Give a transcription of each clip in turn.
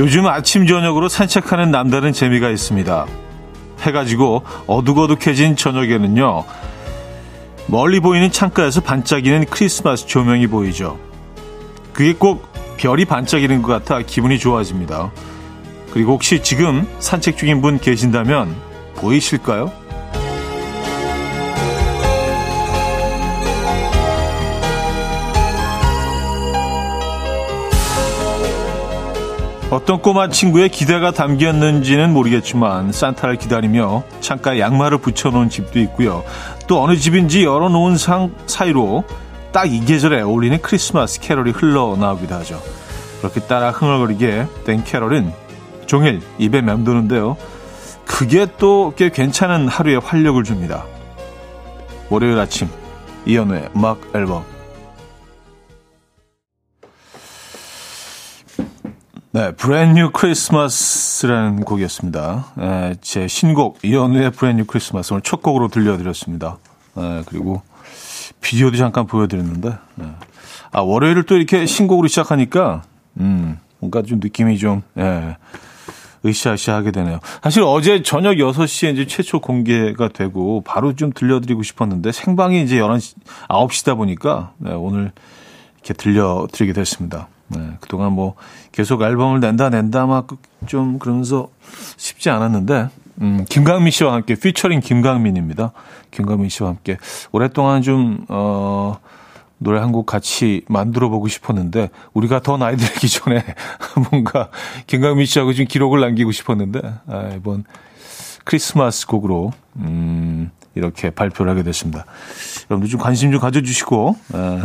요즘 아침 저녁으로 산책하는 남다른 재미가 있습니다. 해가 지고 어둑어둑해진 저녁에는요. 멀리 보이는 창가에서 반짝이는 크리스마스 조명이 보이죠. 그게 꼭 별이 반짝이는 것 같아 기분이 좋아집니다. 그리고 혹시 지금 산책 중인 분 계신다면 보이실까요? 어떤 꼬마 친구의 기대가 담겼는지는 모르겠지만 산타를 기다리며 창가에 양말을 붙여놓은 집도 있고요. 또 어느 집인지 열어놓은 상 사이로 딱 이 계절에 어울리는 크리스마스 캐럴이 흘러나오기도 하죠. 그렇게 따라 흥얼거리게 된 캐럴은 종일 입에 맴도는데요. 그게 또 꽤 괜찮은 하루의 활력을 줍니다. 월요일 아침 이연우의 음악 앨범 네, Brand New Christmas라는 곡이었습니다. 네, 제 신곡 이현우의 Brand New Christmas 오늘 첫 곡으로 들려드렸습니다. 네, 그리고 비디오도 잠깐 보여드렸는데 네. 아 월요일을 또 이렇게 신곡으로 시작하니까 음 뭔가 좀 느낌이 좀 예, 으쌰으쌰하게 되네요. 사실 어제 저녁 6시에 이제 최초 공개가 되고 바로 좀 들려드리고 싶었는데 생방이 이제 11시 9시다 보니까 네, 오늘 이렇게 들려드리게 됐습니다. 네, 그동안 뭐 계속 앨범을 낸다 낸다 막 좀 그러면서 쉽지 않았는데 음, 김강민 씨와 함께 피처링 김강민입니다. 김강민 씨와 함께 오랫동안 좀 어, 노래 한 곡 같이 만들어 보고 싶었는데 우리가 더 나이 들기 전에 뭔가 김강민 씨하고 좀 기록을 남기고 싶었는데 아, 이번 크리스마스 곡으로 음, 이렇게 발표를 하게 됐습니다. 여러분들 좀 관심 좀 가져주시고 에,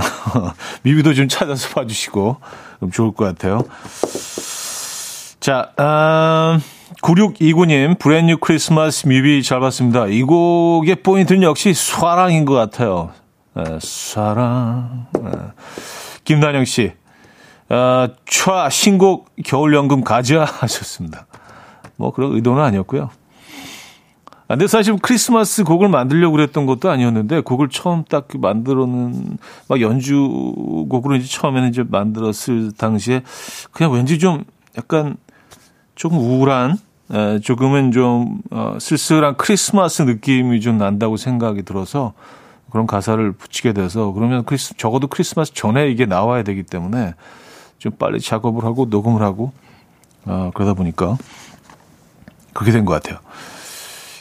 뮤비도 좀 찾아서 봐주시고 그럼 좋을 것 같아요. 자, 아, 9629님, 브랜뉴 크리스마스 뮤비 잘 봤습니다. 이 곡의 포인트는 역시 사랑인 것 같아요. 에, 사랑. 에. 김단영 씨, 아, 촤, 신곡 겨울연금 가자 하셨습니다. 뭐 그런 의도는 아니었고요. 아, 근데 사실 크리스마스 곡을 만들려고 그랬던 것도 아니었는데 곡을 처음 딱 만들어는 막 연주곡으로 이제 처음에는 이제 만들었을 당시에 그냥 왠지 좀 약간 조금 우울한 에, 조금은 좀 어, 쓸쓸한 크리스마스 느낌이 좀 난다고 생각이 들어서 그런 가사를 붙이게 돼서 그러면 크리스 적어도 크리스마스 전에 이게 나와야 되기 때문에 좀 빨리 작업을 하고 녹음을 하고 어, 그러다 보니까 그렇게 된 것 같아요.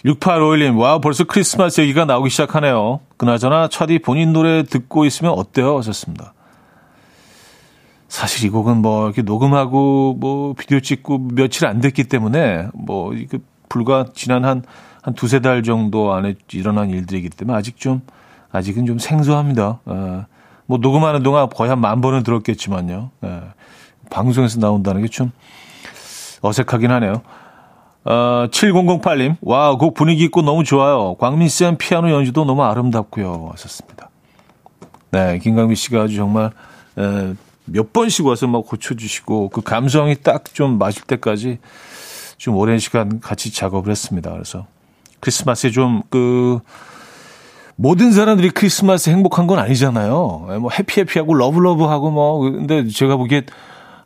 6851님, 와, 벌써 크리스마스 얘기가 나오기 시작하네요. 그나저나 차디 본인 노래 듣고 있으면 어때요? 하셨습니다. 사실 이 곡은 뭐 이렇게 녹음하고 뭐 비디오 찍고 며칠 안 됐기 때문에 뭐 이거 불과 지난 한, 한 두세 달 정도 안에 일어난 일들이기 때문에 아직 좀, 아직은 좀 생소합니다. 어, 뭐 녹음하는 동안 거의 한 만 번은 들었겠지만요. 예, 방송에서 나온다는 게 좀 어색하긴 하네요. 어, 7008님, 와, 곡 분위기 있고 너무 좋아요. 광민쌤 피아노 연주도 너무 아름답고요. 하셨습니다. 네, 김광민 씨가 아주 정말, 에, 몇 번씩 와서 막 고쳐주시고, 그 감성이 딱 좀 맞을 때까지 좀 오랜 시간 같이 작업을 했습니다. 그래서 크리스마스에 좀 그, 모든 사람들이 크리스마스 행복한 건 아니잖아요. 뭐 해피해피하고 러브러브하고 뭐, 근데 제가 보기에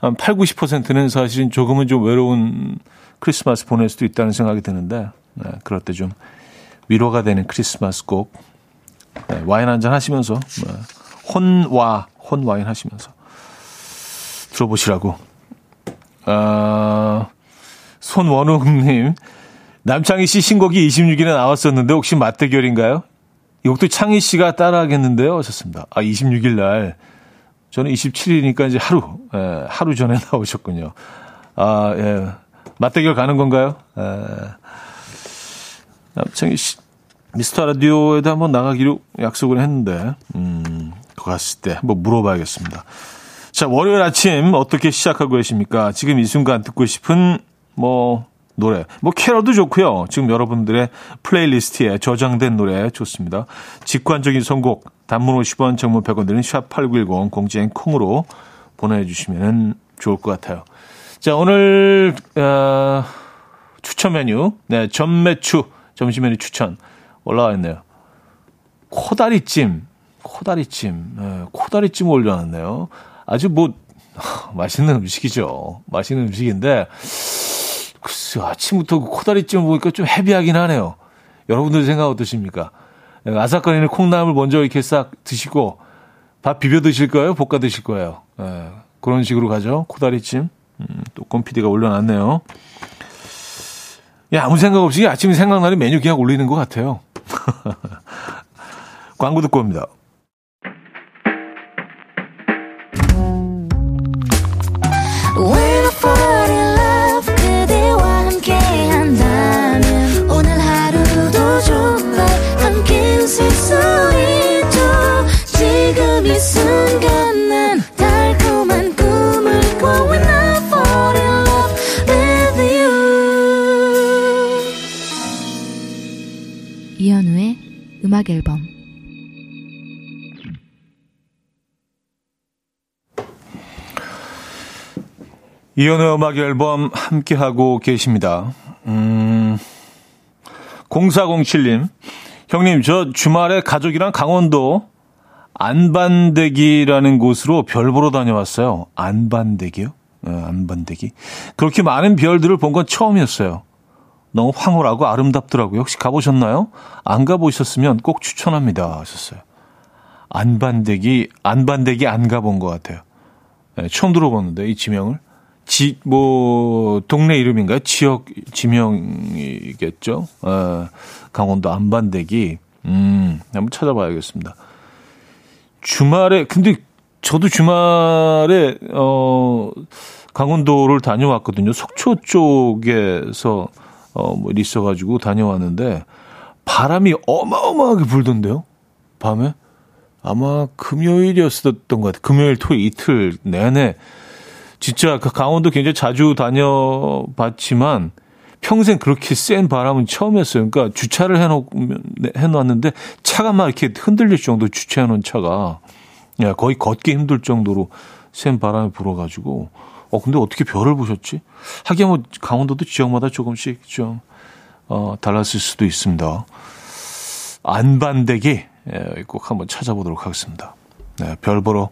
한 8, 90%는 사실은 조금은 좀 외로운 크리스마스 보낼 수도 있다는 생각이 드는데 네, 그럴 때 좀 위로가 되는 크리스마스 곡 네, 와인 한 잔 하시면서 네, 혼와 혼 와인 하시면서 들어보시라고 아, 손원웅님 남창희 씨 신곡이 26일에 나왔었는데 혹시 맞대결인가요? 이곡도 창희 씨가 따라하겠는데요 하셨습니다. 아 26일 날 저는 27일이니까 이제 하루 예, 하루 전에 나오셨군요. 아 예. 맞대결 가는 건가요? 에, 남창희 씨, 미스터 라디오에도 한번 나가기로 약속을 했는데, 음, 갔을 때 한번 물어봐야겠습니다. 자, 월요일 아침 어떻게 시작하고 계십니까? 지금 이 순간 듣고 싶은, 뭐, 노래. 뭐, 캐럴도 좋고요. 지금 여러분들의 playlist에 저장된 노래 좋습니다. 직관적인 선곡, 단문 50원, 정문 100원 드는 샵8910 공지행 콩으로 보내주시면 좋을 것 같아요. 자, 오늘, 어, 추천 메뉴. 네, 전매추 점심 메뉴 추천 올라와 있네요. 코다리찜. 코다리찜. 네, 코다리찜 올려놨네요. 아주 뭐, 맛있는 음식이죠. 맛있는 음식인데, 글쎄, 아침부터 그 코다리찜 보니까 좀 헤비하긴 하네요. 여러분들 생각 어떠십니까? 아삭거리는 콩나물 먼저 이렇게 싹 드시고, 밥 비벼 드실 거예요? 볶아 드실 거예요? 예, 그런 식으로 가죠. 코다리찜. 음, 또 꼼피디가 올려놨네요. 야, 아무 생각 없이 아침에 생각나는 메뉴 그냥 올리는 것 같아요. 광고 듣고 옵니다. 음악 앨범 이연의 음악 앨범 함께하고 계십니다. 음, 0407님, 형님, 저 주말에 가족이랑 강원도 안반대기라는 곳으로 별 보러 다녀왔어요. 안반대기요? 네, 안반대기. 그렇게 많은 별들을 본 건 처음이었어요. 너무 황홀하고 아름답더라고요. 혹시 가보셨나요? 안 가보셨으면 꼭 추천합니다. 하셨어요. 안반대기, 안반대기 안 가본 것 같아요. 네, 처음 들어봤는데, 이 지명을. 지, 뭐, 동네 이름인가요? 지역 지명이겠죠? 어, 강원도 안반대기. 음, 한번 찾아봐야겠습니다. 주말에, 근데 저도 주말에, 어, 강원도를 다녀왔거든요. 속초 쪽에서 어, 뭐 있어가지고 다녀왔는데 바람이 어마어마하게 불던데요. 밤에 아마 금요일이었었던 것 같아요. 금요일, 토요일 이틀 내내 진짜 그 강원도 굉장히 자주 다녀봤지만 평생 그렇게 센 바람은 처음이었어요. 그러니까 주차를 해놓, 해놨는데 차가 막 이렇게 흔들릴 정도 주차해놓은 차가 거의 걷기 힘들 정도로 센 바람이 불어가지고 어, 근데 어떻게 별을 보셨지? 하긴 뭐 강원도도 지역마다 조금씩 좀, 어, 달랐을 수도 있습니다. 안반대기, 예, 꼭 한번 찾아보도록 하겠습니다. 네, 별 보러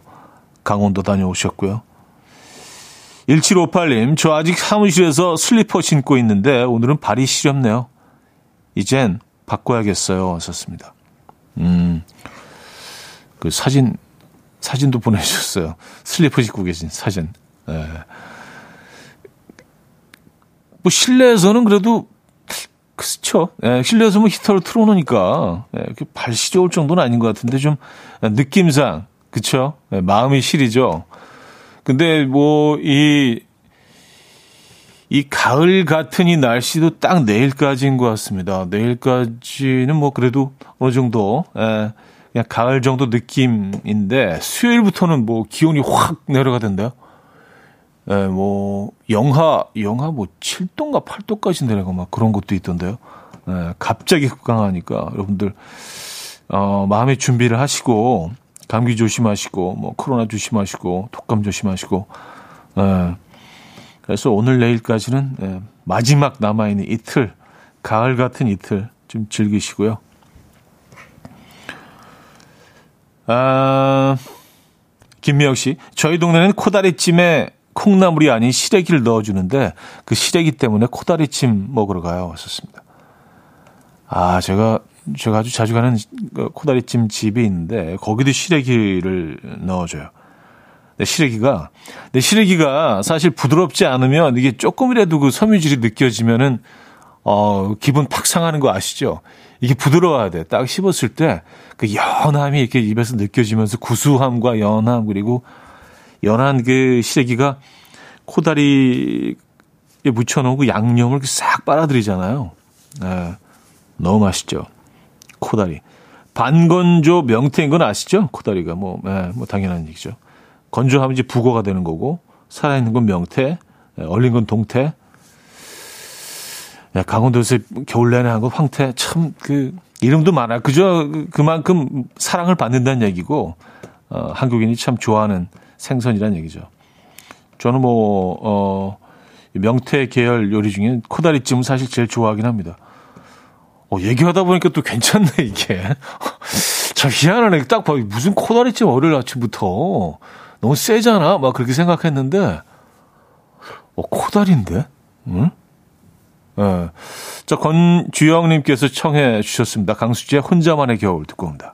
강원도 다녀오셨고요. 1758님, 저 아직 사무실에서 슬리퍼 신고 있는데 오늘은 발이 시렵네요. 이젠 바꿔야겠어요. 하셨습니다. 음, 그 사진, 사진도 보내주셨어요. 슬리퍼 신고 계신 사진. 예. 뭐 실내에서는 그래도 그렇죠. 예, 실내에서 뭐 히터를 틀어놓으니까 예, 발 시려울 정도는 아닌 것 같은데 좀 느낌상 그렇죠. 예, 마음이 시리죠. 근데 뭐이이 가을 같은 이 날씨도 딱 내일까지인 것 같습니다. 내일까지는 뭐 그래도 어느 정도 예, 그냥 가을 정도 느낌인데 수요일부터는 뭐 기온이 확 내려가던데요. 예, 뭐 영하 영하 뭐 7도인가 8도까지 내려가 막 그런 것도 있던데요. 예, 갑자기 급강하니까 여러분들 어, 마음의 준비를 하시고 감기 조심하시고 뭐 코로나 조심하시고 독감 조심하시고 예, 그래서 오늘 내일까지는 예, 마지막 남아 있는 이틀 가을 같은 이틀 좀 즐기시고요. 아, 김미영 씨, 저희 동네는 코다리찜에 콩나물이 아닌 시래기를 넣어주는데 그 시래기 때문에 코다리찜 먹으러 가요. 왔었습니다. 아, 제가, 제가 아주 자주 가는 그 코다리찜 집이 있는데 거기도 시래기를 넣어줘요. 내 시래기가, 내 시래기가 사실 부드럽지 않으면 이게 조금이라도 그 섬유질이 느껴지면은 어, 기분 팍 상하는 거 아시죠? 이게 부드러워야 돼. 딱 씹었을 때 그 연함이 이렇게 입에서 느껴지면서 구수함과 연함 그리고 연한 그 시래기가 코다리에 묻혀놓은 그 양념을 싹 빨아들이잖아요. 네, 너무 맛있죠. 코다리. 반건조 명태인 건 아시죠? 코다리가 뭐, 네, 뭐 당연한 얘기죠. 건조하면 이제 북어가 되는 거고 살아있는 건 명태, 네, 얼린 건 동태. 야, 강원도에서 겨울 내내 한 거 황태 참 그 이름도 많아. 그저 그만큼 사랑을 받는다는 얘기고 어, 한국인이 참 좋아하는 생선이란 얘기죠. 저는 뭐, 어, 명태 계열 요리 중에 코다리찜은 사실 제일 좋아하긴 합니다. 어, 얘기하다 보니까 또 괜찮네, 이게. 참 희한하네. 딱 봐. 무슨 코다리찜 월요일 아침부터. 너무 세잖아. 막 그렇게 생각했는데, 어, 코다리인데? 응? 예. 자, 권주영님께서 청해 주셨습니다. 강수지의 혼자만의 겨울 듣고 옵니다.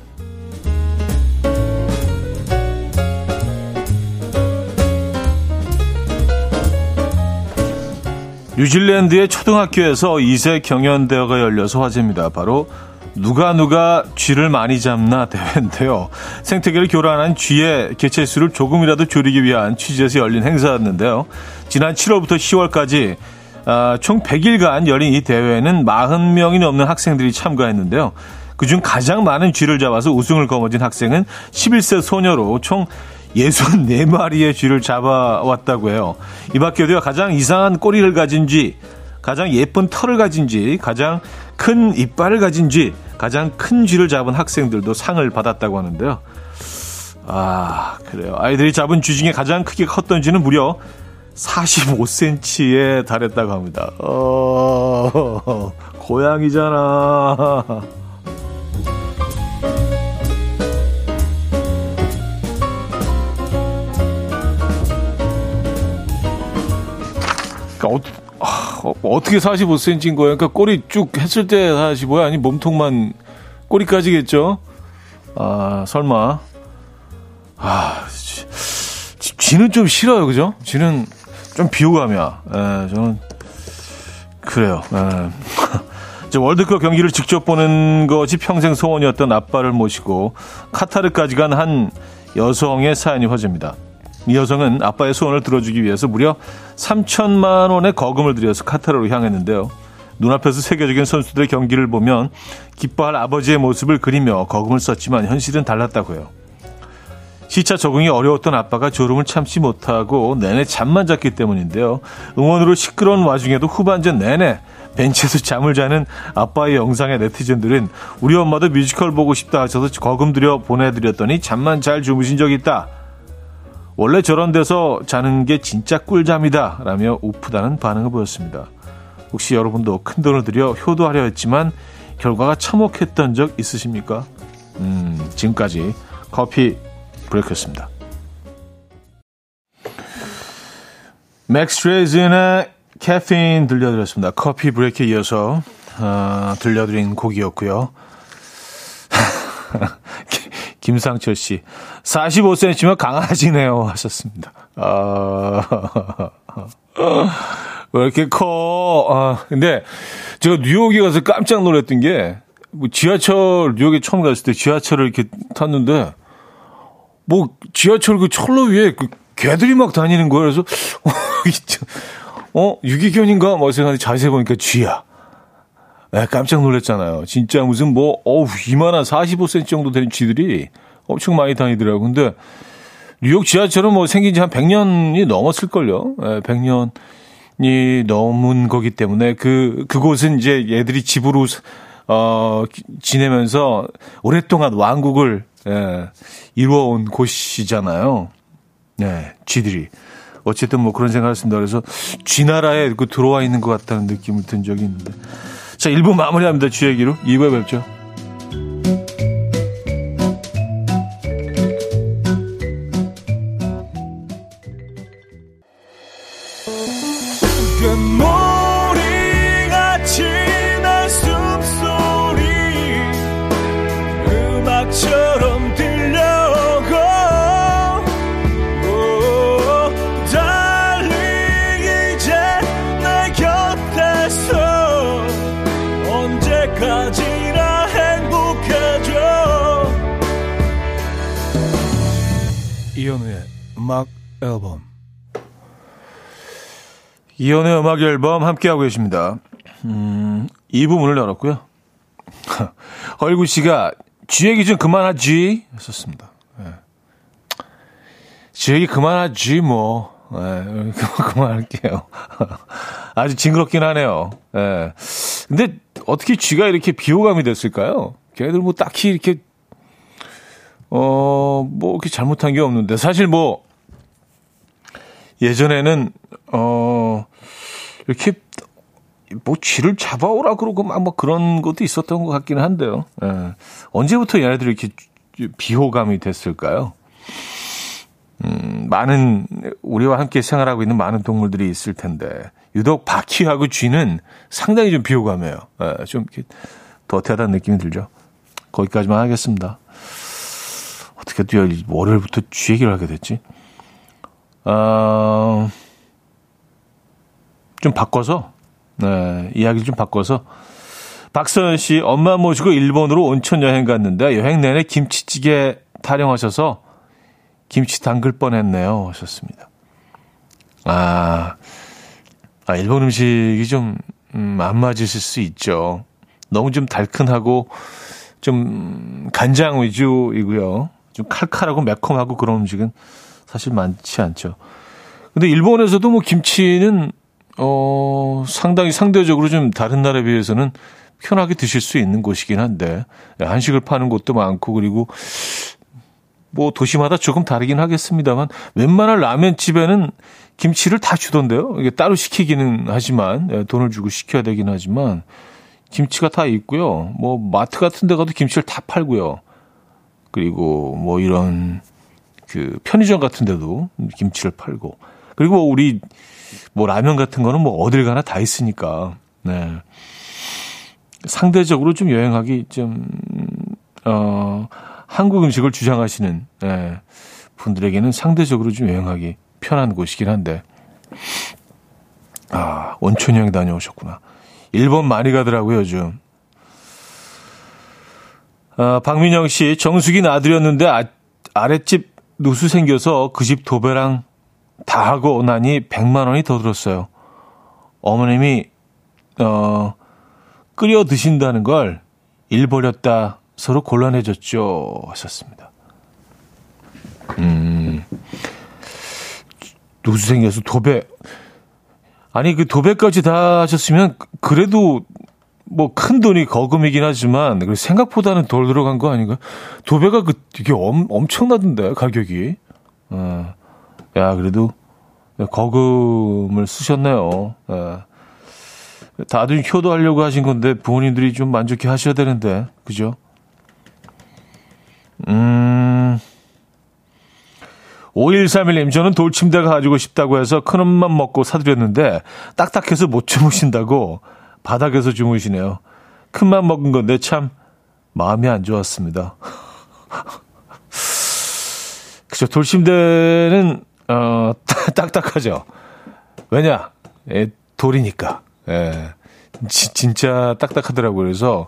뉴질랜드의 초등학교에서 2세 경연대회가 열려서 화제입니다. 바로 누가 누가 쥐를 많이 잡나 대회인데요. 생태계를 교란한 쥐의 개체수를 조금이라도 줄이기 위한 취지에서 열린 행사였는데요. 지난 7월부터 10월까지 아, 총 100일간 열린 이 대회에는 40명이 넘는 학생들이 참가했는데요. 그중 가장 많은 쥐를 잡아서 우승을 거머쥔 학생은 11세 소녀로 총 64마리의 쥐를 잡아왔다고 해요. 이 밖에도요, 가장 이상한 꼬리를 가진 쥐, 가장 예쁜 털을 가진 쥐, 가장 큰 이빨을 가진 쥐, 가장 큰 쥐를 잡은 학생들도 상을 받았다고 하는데요. 아, 그래요. 아이들이 잡은 쥐 중에 가장 크게 컸던 쥐는 무려 45cm에 달했다고 합니다. 어, 고양이잖아. 그러니까 어, 어, 떻게 45cm인 거예요? 그러니까 꼬리 쭉 했을 때 45야? 아니 몸통만 꼬리까지겠죠? 아 설마 아 쥐는 좀 싫어요, 그죠? 쥐는 좀 비호감이야. 에, 예, 저는 그래요. 에. 예. 월드컵 경기를 직접 보는 것이 평생 소원이었던 아빠를 모시고 카타르까지 간 한 여성의 사연이 화제입니다. 이 여성은 아빠의 소원을 들어주기 위해서 무려 3천만 원의 거금을 들여서 카타르로 향했는데요. 눈앞에서 세계적인 선수들의 경기를 보면 기뻐할 아버지의 모습을 그리며 거금을 썼지만 현실은 달랐다고 해요. 시차 적응이 어려웠던 아빠가 졸음을 참지 못하고 내내 잠만 잤기 때문인데요. 응원으로 시끄러운 와중에도 후반전 내내 벤치에서 잠을 자는 아빠의 영상에 네티즌들은 우리 엄마도 뮤지컬 보고 싶다 하셔서 거금 들여 보내드렸더니 잠만 잘 주무신 적 있다. 원래 저런 데서 자는 게 진짜 꿀잠이다. 라며 우프다는 반응을 보였습니다. 혹시 여러분도 큰 돈을 들여 효도하려 했지만 결과가 참혹했던 적 있으십니까? 음, 지금까지 커피 브레이크였습니다. 맥스 트레이즌의 캐페인 들려드렸습니다. 커피 브레이크에 이어서 어, 들려드린 곡이었고요. 김상철 씨, 45cm면 강아지네요. 하셨습니다. 아, 왜 이렇게 커? 아, 근데 제가 뉴욕에 가서 깜짝 놀랐던 게, 뭐 지하철, 뉴욕에 처음 갔을 때 지하철을 이렇게 탔는데, 뭐 지하철 그 철로 위에 그 개들이 막 다니는 거예요. 그래서, 어, 유기견인가? 뭐 생각하는데 자세히 보니까 쥐야. 네, 깜짝 놀랐잖아요. 진짜 무슨 뭐, 어우, 이만한 45cm 정도 되는 쥐들이 엄청 많이 다니더라고요. 근데 뉴욕 지하철은 뭐 생긴 지 한 100년이 넘었을걸요. 네, 100년이 넘은 거기 때문에 그, 그곳은 이제 얘들이 집으로, 어, 지내면서 오랫동안 왕국을, 예, 이루어온 곳이잖아요. 네, 쥐들이. 어쨌든 뭐 그런 생각을 했습니다. 그래서 쥐나라에 그 들어와 있는 것 같다는 느낌을 든 적이 있는데. 자, 1부 마무리합니다. 쥐 얘기로. 2부에 뵙죠. 음악 앨범 이연의 음악 앨범 함께하고 계십니다. 음, 이 부분을 열었고요. 헐구 씨가 쥐 얘기 좀 그만하지 했었습니다. 네. 쥐 얘기 그만하지 뭐. 네, 그만할게요. 아주 징그럽긴 하네요. 네. 근데 어떻게 쥐가 이렇게 비호감이 됐을까요? 걔네들 뭐 딱히 이렇게 어, 뭐, 이렇게 잘못한 게 없는데, 사실 뭐, 예전에는, 어, 이렇게, 뭐, 쥐를 잡아오라 그러고 막 뭐 그런 것도 있었던 것 같기는 한데요. 예. 언제부터 얘네들이 이렇게 비호감이 됐을까요? 음, 많은, 우리와 함께 생활하고 있는 많은 동물들이 있을 텐데, 유독 바퀴하고 쥐는 상당히 좀 비호감해요. 예, 좀 이렇게 더태하다는 느낌이 들죠. 거기까지만 하겠습니다. 어떻게 또 월요일부터 쥐 얘기를 하게 됐지? 어, 좀 바꿔서, 네, 이야기를 좀 바꿔서, 박서연 씨, 엄마 모시고 일본으로 온천 여행 갔는데 여행 내내 김치찌개 타령하셔서 김치 담글 뻔했네요. 하셨습니다. 아, 아 일본 음식이 좀, 음, 안 맞으실 수 있죠. 너무 좀 달큰하고 좀 간장 위주이고요. 좀 칼칼하고 매콤하고 그런 음식은 사실 많지 않죠. 근데 일본에서도 뭐 김치는 어 상당히 상대적으로 좀 다른 나라에 비해서는 편하게 드실 수 있는 곳이긴 한데 한식을 파는 곳도 많고 그리고 뭐 도시마다 조금 다르긴 하겠습니다만 웬만한 라면 집에는 김치를 다 주던데요. 이게 따로 시키기는 하지만 예, 돈을 주고 시켜야 되긴 하지만 김치가 다 있고요. 뭐 마트 같은 데 가도 김치를 다 팔고요. 그리고 뭐 이런 그 편의점 같은 데도 김치를 팔고 그리고 우리 뭐 라면 같은 거는 뭐 어딜 가나 다 있으니까 네. 상대적으로 좀 여행하기 좀 어, 한국 음식을 주장하시는 네, 분들에게는 상대적으로 좀 여행하기 편한 곳이긴 한데 아 온천 여행 다녀오셨구나. 일본 많이 가더라고요 요즘. 어, 박민영 씨, 정수기 놔드렸는데 아, 아랫집 누수 생겨서 그 집 도배랑 다 하고 나니 100만 원이 더 들었어요. 어머님이 어 끓여 드신다는 걸 일버렸다 서로 곤란해졌죠 하셨습니다. 음 누수 생겨서 도배 아니 그 도배까지 다 하셨으면 그래도 뭐 큰 돈이 거금이긴 하지만 생각보다는 덜 들어간 거 아닌가? 도배가 그 되게 엄, 엄청나던데 가격이. 어. 야 그래도 거금을 쓰셨네요. 예. 다들 효도하려고 하신 건데 부모님들이 좀 만족해 하셔야 되는데 그죠? 음. 5131님, 저는 돌침대가 가지고 싶다고 해서 큰 엄만 먹고 사드렸는데 딱딱해서 못 주무신다고 바닥에서 주무시네요. 큰맘 먹은 건데 참 마음이 안 좋았습니다. 그죠. 돌침대는, 어, 딱딱하죠. 왜냐? 예, 돌이니까. 예. 지, 진짜 딱딱하더라고요. 그래서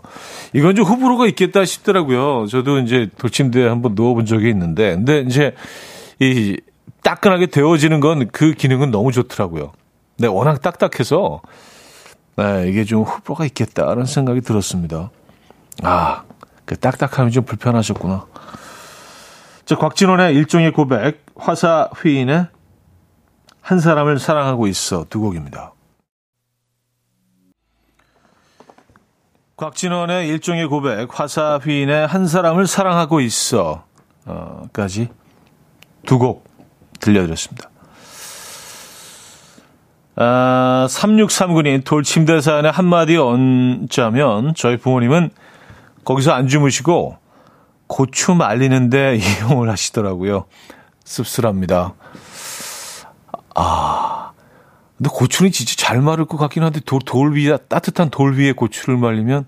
이건 좀 호불호가 있겠다 싶더라고요. 저도 이제 돌침대에 한번 누워본 적이 있는데, 근데 이제 이 따끈하게 데워지는 건 그 기능은 너무 좋더라고요. 근데 워낙 딱딱해서 네, 이게 좀 후보가 있겠다라는 생각이 들었습니다. 아, 그 딱딱함이 좀 불편하셨구나. 저 곽진원의 일종의 고백, 화사 휘인의 한 사람을 사랑하고 있어 두 곡입니다. 곽진원의 일종의 고백, 화사 휘인의 한 사람을 사랑하고 있어 어,까지 두 곡 들려드렸습니다. 아, 3639님, 돌침대 사연에 한마디 얹자면 저희 부모님은 거기서 안 주무시고 고추 말리는데 이용을 하시더라고요. 씁쓸합니다. 아, 근데 고추는 진짜 잘 마를 것 같긴 한데 돌, 돌 위에, 따뜻한 돌 위에 고추를 말리면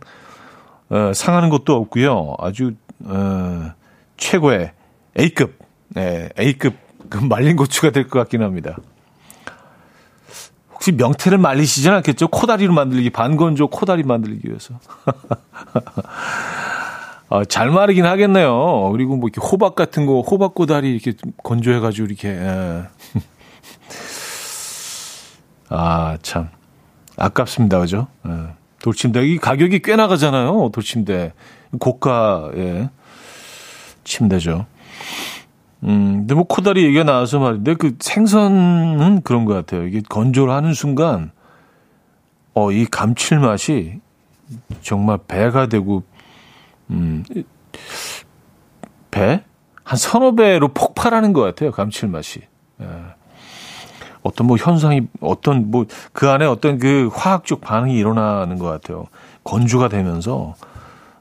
어, 상하는 것도 없고요. 아주 어, 최고의 A급, 네, A급 그 말린 고추가 될 것 같긴 합니다. 혹시 명태를 말리시진 않겠죠? 코다리로 만들기, 반건조 코다리 만들기 위해서. 아, 잘 마르긴 하겠네요. 그리고 뭐 이렇게 호박 같은 거, 호박 꼬다리 이렇게 건조해가지고 이렇게. 예. 아, 참. 아깝습니다. 그죠? 예. 돌침대. 이 가격이 꽤 나가잖아요. 돌침대. 고가의 침대죠. 음, 근데 뭐 코다리 얘기가 나와서 말인데 그 생선은 그런 것 같아요. 이게 건조를 하는 순간 어, 이 감칠맛이 정말 배가 되고, 음, 배? 한 서너 배로 폭발하는 것 같아요. 감칠맛이. 예. 어떤 뭐 현상이, 어떤 뭐 그 안에 어떤 그 화학적 반응이 일어나는 것 같아요. 건조가 되면서.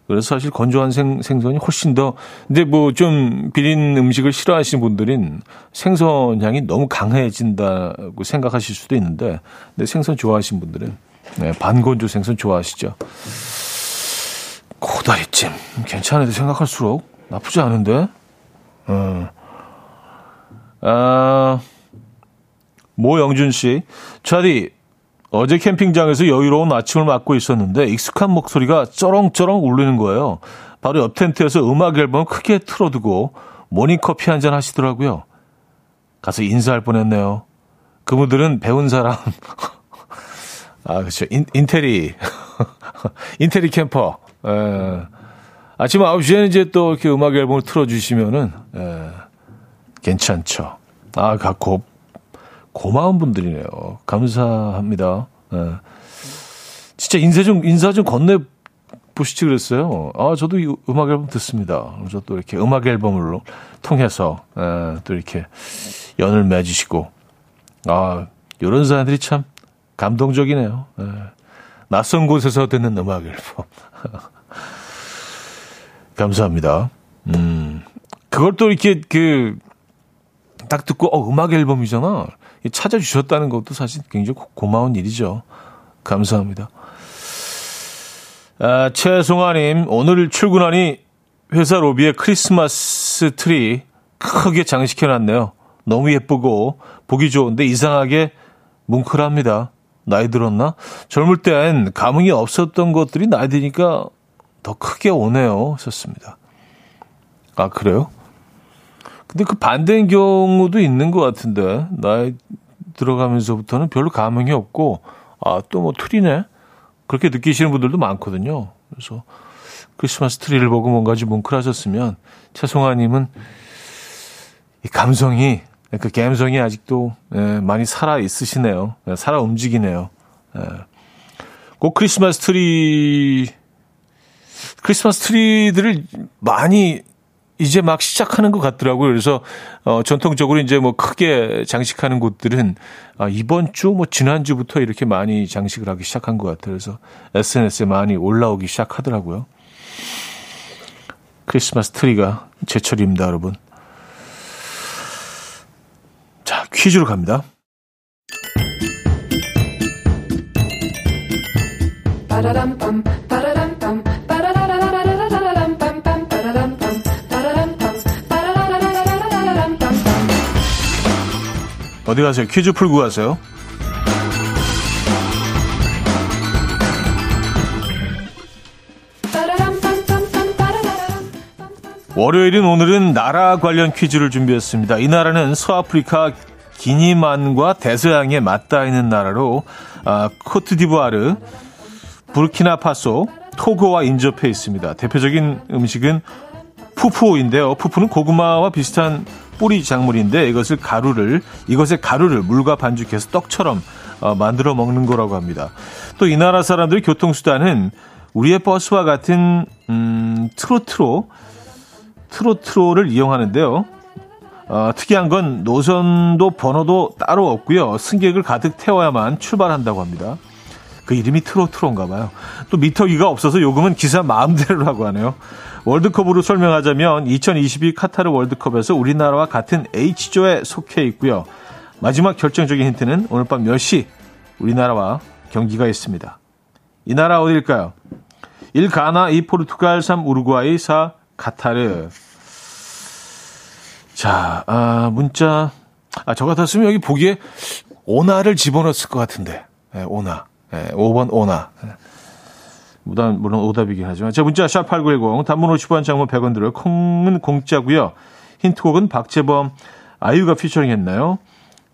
그래서 사실 건조한 생, 생선이 훨씬 더, 근데 뭐 좀 비린 음식을 싫어하시는 분들은 생선 향이 너무 강해진다고 생각하실 수도 있는데, 근데 생선 좋아하시는 분들은, 네, 반건조 생선 좋아하시죠. 고다리찜. 괜찮은데 생각할수록 나쁘지 않은데? 어. 아, 모영준 씨. 차디, 어제 캠핑장에서 여유로운 아침을 맞고 있었는데 익숙한 목소리가 쩌렁쩌렁 울리는 거예요. 바로 옆 텐트에서 음악 앨범을 크게 틀어두고 모닝커피 한 잔 하시더라고요. 가서 인사할 뻔했네요. 그분들은 배운 사람. 아, 그렇죠. 인, 인테리. 인테리 캠퍼. 에, 아침 9시에는 이제 또 이렇게 음악 앨범을 틀어주시면은, 에, 괜찮죠. 아, 고, 고마운 분들이네요. 감사합니다. 에. 진짜 인사 좀, 인사 좀 건네 보시지 그랬어요. 아, 저도 이 음악 앨범 듣습니다. 그래서 또 이렇게 음악 앨범을 통해서, 에, 또 이렇게 연을 맺으시고, 아, 이런 사람들이 참 감동적이네요. 에. 낯선 곳에서 듣는 음악 앨범. 감사합니다. 음, 그걸 또 이렇게 그, 딱 듣고, 어, 음악 앨범이잖아. 찾아주셨다는 것도 사실 굉장히 고마운 일이죠. 감사합니다. 아, 최송아님, 오늘 출근하니 회사 로비에 크리스마스 트리 크게 장식해놨네요. 너무 예쁘고 보기 좋은데 이상하게 뭉클합니다. 나이 들었나? 젊을 땐 감흥이 없었던 것들이 나이 드니까 더 크게 오네요. 썼습니다. 아, 그래요? 근데 그 반대인 경우도 있는 것 같은데, 나이 들어가면서부터는 별로 감흥이 없고, 아, 또뭐 트리네? 그렇게 느끼시는 분들도 많거든요. 그래서 크리스마스 트리를 보고 뭔가 좀 뭉클하셨으면, 최송아님은 이 감성이, 그 감성이 아직도 예, 많이 살아 있으시네요. 예, 살아 움직이네요. 예. 꼭 크리스마스 트리 크리스마스 트리들을 많이 이제 막 시작하는 것 같더라고요. 그래서 어 전통적으로 이제 뭐 크게 장식하는 곳들은 아 이번 주 뭐 지난주부터 이렇게 많이 장식을 하기 시작한 것 같아요. 그래서 SNS에 많이 올라오기 시작하더라고요. 크리스마스 트리가 제철입니다, 여러분. 자, 퀴즈로 갑니다. 어디 가세요? 퀴즈 풀고 가세요. 월요일인 오늘은 나라 관련 퀴즈를 준비했습니다. 이 나라는 서아프리카 기니만과 대서양에 맞닿아 있는 나라로 아, 코트디부아르, 부르키나파소, 토고와 인접해 있습니다. 대표적인 음식은 푸푸인데요. 푸푸는 고구마와 비슷한 뿌리 작물인데 이것을 가루를 이것의 가루를 물과 반죽해서 떡처럼 어, 만들어 먹는 거라고 합니다. 또 이 나라 사람들의 교통수단은 우리의 버스와 같은 음, 트로트로 트로트로를 이용하는데요. 어, 특이한 건 노선도 번호도 따로 없고요. 승객을 가득 태워야만 출발한다고 합니다. 그 이름이 트로트로인가 봐요. 또 미터기가 없어서 요금은 기사 마음대로라고 하네요. 월드컵으로 설명하자면 2022 카타르 월드컵에서 우리나라와 같은 H조에 속해 있고요. 마지막 결정적인 힌트는 오늘 밤몇시 우리나라와 경기가 있습니다. 이 나라 어디일까요? 1. 가나, 2. 포르투갈, 3. 우루과이, 4. 카타르. 자, 아, 문자. 아, 저 같았으면 여기 보기에 오나를 집어넣었을 것 같은데. 네, 오나. 네, 5번 오나. 네. 무단, 물론 오답이긴 하지만. 자, 문자 샵8910 단문 50원 장문 100원 들어요. 콩은 공짜고요 힌트곡은 박재범 아이유가 피처링 했나요?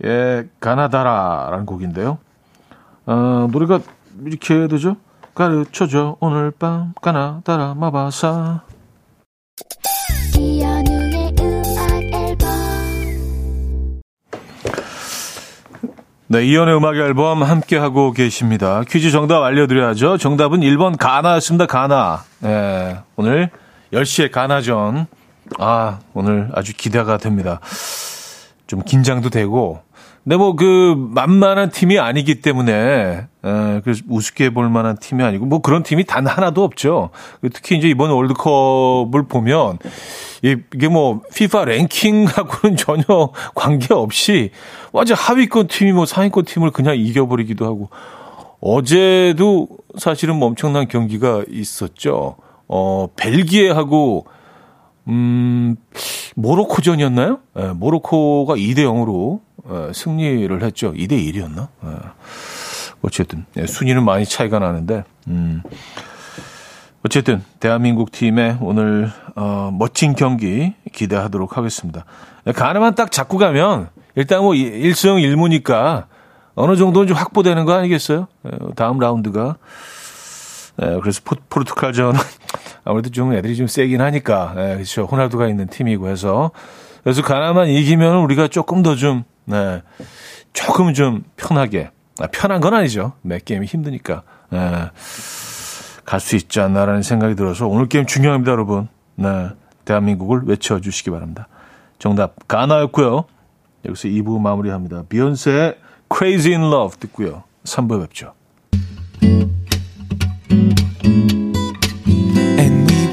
예, 가나다라라는 곡인데요. 어, 노래가 이렇게 되죠? 가르쳐줘 오늘 밤 가나다라 마바사 네, 이연의 음악 앨범 함께 하고 계십니다. 퀴즈 정답 알려드려야죠. 정답은 1번 가나였습니다. 가나. 네, 오늘 10시에 가나전. 아, 오늘 아주 기대가 됩니다. 좀 긴장도 되고. 근데 뭐 그 만만한 팀이 아니기 때문에 에, 그래서 우습게 볼 만한 팀이 아니고 뭐 그런 팀이 단 하나도 없죠. 특히 이제 이번 월드컵을 보면 이게 뭐 FIFA 랭킹하고는 전혀 관계없이 완전 하위권 팀이 뭐 상위권 팀을 그냥 이겨버리기도 하고 어제도 사실은 뭐 엄청난 경기가 있었죠. 어 벨기에하고 음 모로코전이었나요? 네, 모로코가 2대 0으로 네, 승리를 했죠. 2대 1이었나? 네. 어쨌든 네, 순위는 많이 차이가 나는데 음. 어쨌든 대한민국 팀의 오늘 어, 멋진 경기 기대하도록 하겠습니다. 가능한 딱 잡고 가면 일단 뭐 1승 1무니까 어느 정도는 좀 확보되는 거 아니겠어요? 다음 라운드가. 네, 그래서 포, 르투갈전은 아무래도 좀 애들이 좀 세긴 하니까. 네, 그렇죠. 호날두가 있는 팀이고 해서. 그래서 가나만 이기면 우리가 조금 더 좀, 네, 조금 좀 편하게. 아, 편한 건 아니죠. 몇 게임이 힘드니까. 네. 갈수 있지 않나라는 생각이 들어서 오늘 게임 중요합니다, 여러분. 네. 대한민국을 외쳐주시기 바랍니다. 정답, 가나였고요. 여기서 2부 마무리합니다. 비욘세의 Crazy in Love 듣고요. 3부에 뵙죠.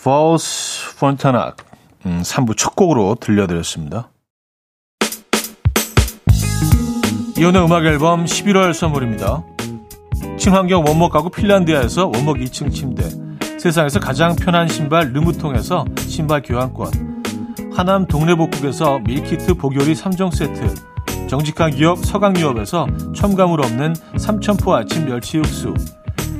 False Frontenac 음, 3부 첫 곡으로 들려드렸습니다. 이혼의 음악 앨범 11월 선물입니다. 친환경 원목 가구 핀란드아에서 원목 2층 침대. 세상에서 가장 편한 신발 르무통에서 신발 교환권. 하남 동네복국에서 밀키트 복요리 3종 세트. 정직한 기업 서강유업에서 첨가물 없는 삼천포 아침 멸치 육수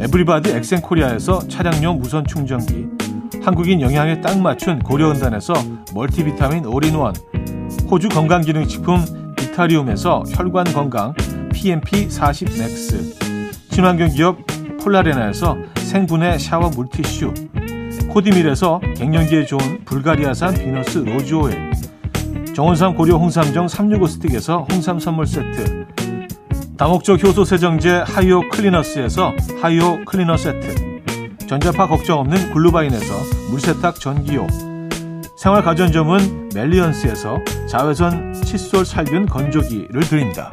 에브리바디 엑센코리아에서 차량용 무선 충전기 한국인 영양에 딱 맞춘 고려은단에서 멀티비타민 올인원 호주 건강기능식품 비타리움에서 혈관건강 PMP40 맥스 친환경 기업 폴라레나에서 생분해 샤워 물티슈 코디밀에서 갱년기에 좋은 불가리아산 비너스 로즈 오일 정원삼 고려 홍삼정 365 스틱에서 홍삼 선물 세트 다목적 효소 세정제 하이오 클리너스에서 하이오 클리너 세트 전자파 걱정 없는 글루바인에서 물세탁 전기요 생활 가전점은 멜리언스에서 자외선 칫솔 살균 건조기를 드립니다.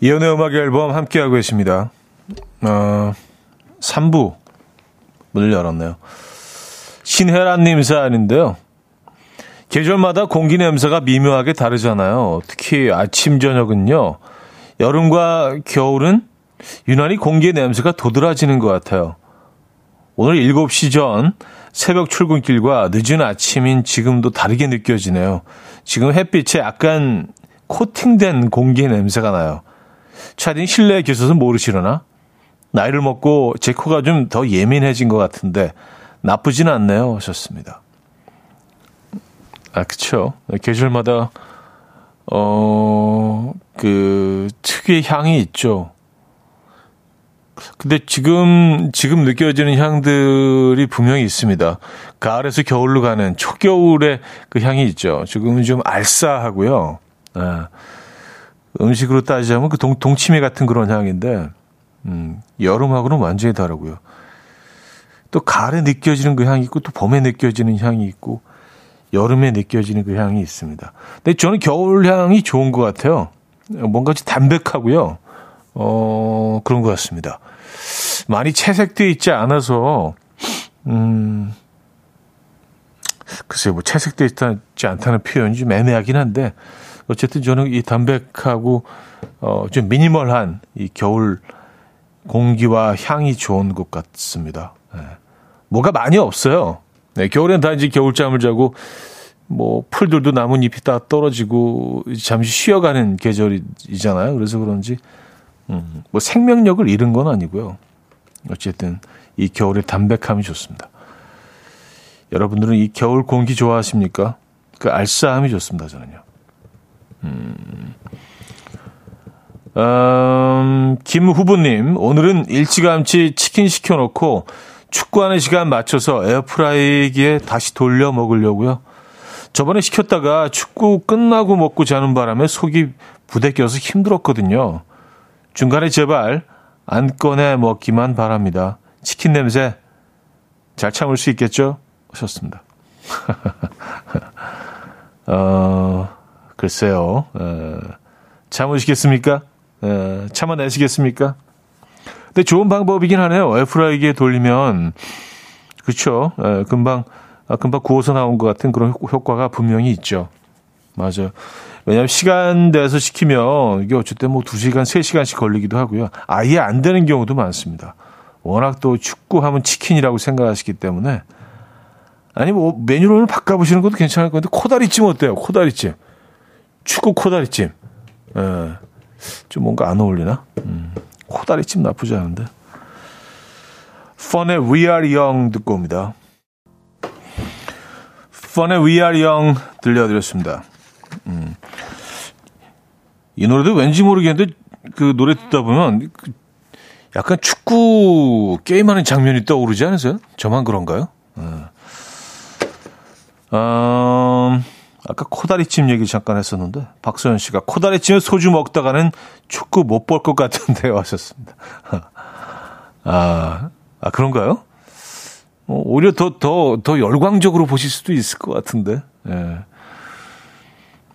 이연의 음악 앨범 함께하고 계십니다. 어, 3부 문을 열었네요. 신혜란님 사연인데요. 계절마다 공기 냄새가 미묘하게 다르잖아요. 특히 아침, 저녁은요. 여름과 겨울은 유난히 공기의 냄새가 도드라지는 것 같아요. 오늘 7시 전 새벽 출근길과 늦은 아침인 지금도 다르게 느껴지네요. 지금 햇빛에 약간 코팅된 공기의 냄새가 나요. 차디 실내에 계셔서 모르시려나? 나이를 먹고 제 코가 좀 더 예민해진 것 같은데 나쁘진 않네요. 하셨습니다. 아, 그쵸. 계절마다, 어, 그, 특유의 향이 있죠. 근데 지금, 지금 느껴지는 향들이 분명히 있습니다. 가을에서 겨울로 가는 초겨울의 그 향이 있죠. 지금은 좀 알싸하고요. 아, 음식으로 따지자면 그 동, 동치미 같은 그런 향인데, 음, 여름하고는 완전히 다르고요. 또 가을에 느껴지는 그 향이 있고, 또 봄에 느껴지는 향이 있고, 여름에 느껴지는 그 향이 있습니다. 근데 저는 겨울 향이 좋은 것 같아요. 뭔가 좀 담백하고요. 어, 그런 것 같습니다. 많이 채색되어 있지 않아서, 음, 글쎄요, 뭐 채색되어 있지 않다는 표현이 좀 애매하긴 한데, 어쨌든 저는 이 담백하고, 어, 좀 미니멀한 이 겨울 공기와 향이 좋은 것 같습니다. 네. 뭐가 많이 없어요. 네, 겨울엔 다 이제 겨울잠을 자고, 뭐, 풀들도 나뭇잎이 다 떨어지고, 잠시 쉬어가는 계절이잖아요. 그래서 그런지, 음, 뭐 생명력을 잃은 건 아니고요. 어쨌든 이 겨울의 담백함이 좋습니다. 여러분들은 이 겨울 공기 좋아하십니까? 그 알싸함이 좋습니다, 저는요. 음, 음, 김 후보님, 오늘은 일찌감치 치킨 시켜놓고 축구하는 시간 맞춰서 에어프라이기에 다시 돌려 먹으려고요. 저번에 시켰다가 축구 끝나고 먹고 자는 바람에 속이 부대껴서 힘들었거든요. 중간에 제발 안 꺼내 먹기만 바랍니다. 치킨 냄새 잘 참을 수 있겠죠? 하셨습니다. 어, 글쎄요. 어, 참으시겠습니까? 어, 참아내시겠습니까? 근데 좋은 방법이긴 하네요. 에어프라이기에 돌리면, 그쵸. 어, 금방, 아, 금방 구워서 나온 것 같은 그런 효과가 분명히 있죠. 맞아요. 왜냐하면 시간 내서 시키면 이게 어쨌든 뭐 2시간, 3시간씩 걸리기도 하고요. 아예 안 되는 경우도 많습니다. 워낙 또 축구하면 치킨이라고 생각하시기 때문에 아니 뭐 메뉴를 바꿔보시는 것도 괜찮을 건데 코다리찜 어때요? 코다리찜. 축구 코다리찜. 예. 좀 뭔가 안 어울리나? 음. 코다리찜 나쁘지 않은데. 펀의 We Are Young 듣고 옵니다. 펀의 We Are Young 들려드렸습니다. 음. 이 노래도 왠지 모르겠는데 그 노래 듣다 보면 그 약간 축구 게임하는 장면이 떠오르지 않으세요? 저만 그런가요? 어. 음, 아까 코다리찜 얘기 잠깐 했었는데 박소연 씨가 코다리찜에 소주 먹다가는 축구 못 볼 것 같은데 하셨습니다. 아, 아 그런가요? 어, 오히려 더, 더, 더 열광적으로 보실 수도 있을 것 같은데. 예.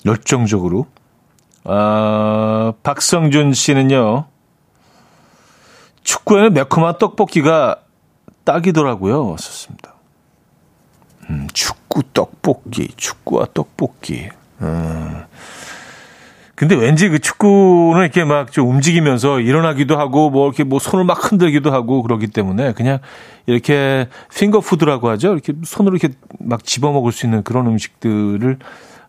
열정적으로. 아, 박성준 씨는요, 축구에는 매콤한 떡볶이가 딱이더라고요. 썼습니다. 음, 축 구 떡볶이, 축구와 떡볶이. 음. 근데 왠지 그 축구는 이렇게 막 좀 움직이면서 일어나기도 하고 뭐 이렇게 뭐 손을 막 흔들기도 하고 그러기 때문에 그냥 이렇게 핑거 푸드라고 하죠. 이렇게 손으로 이렇게 막 집어 먹을 수 있는 그런 음식들을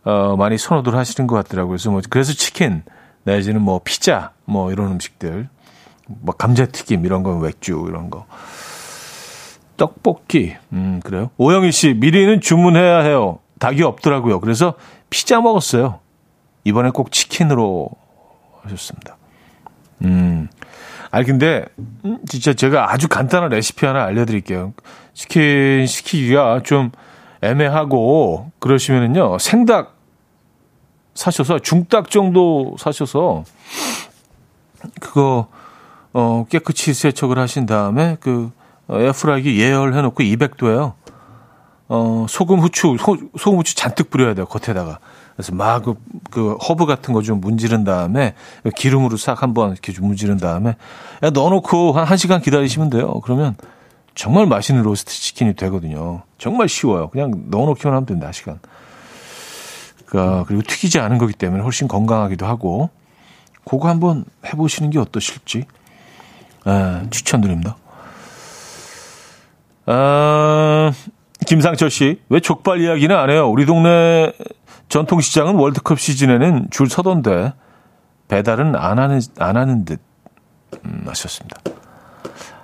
어, 많이 선호들 하시는 것 같더라고요. 그래서 뭐, 그래서 치킨, 내지는 뭐 피자, 뭐 이런 음식들, 뭐 감자튀김 이런 거, 맥주 이런 거. 떡볶이, 음, 그래요. 오영희 씨, 미리는 주문해야 해요. 닭이 없더라고요. 그래서 피자 먹었어요. 이번에 꼭 치킨으로 하셨습니다. 음. 아니, 근데, 음, 진짜 제가 아주 간단한 레시피 하나 알려드릴게요. 치킨 시키기가 좀 애매하고 그러시면은요 생닭 사셔서 중닭 정도 사셔서 그거 어 깨끗이 세척을 하신 다음에 그 에어프라이기 예열해 놓고 200도에요. 어 소금 후추 소, 소금 후추 잔뜩 뿌려야 돼요 겉에다가. 그래서 막 그 그 허브 같은 거 좀 문지른 다음에 기름으로 싹 한번 이렇게 좀 문지른 다음에 넣어놓고 한 1시간 기다리시면 돼요. 그러면 정말 맛있는 로스트 치킨이 되거든요. 정말 쉬워요. 그냥 넣어놓기만 하면 됩니다. 시간. 그, 그리고 튀기지 않은 거기 때문에 훨씬 건강하기도 하고, 그거 한번 해보시는 게 어떠실지, 에, 추천드립니다. 아, 김상철 씨, 왜 족발 이야기는 안 해요? 우리 동네 전통시장은 월드컵 시즌에는 줄 서던데, 배달은 안 하는, 안 하는 듯, 음, 하셨습니다.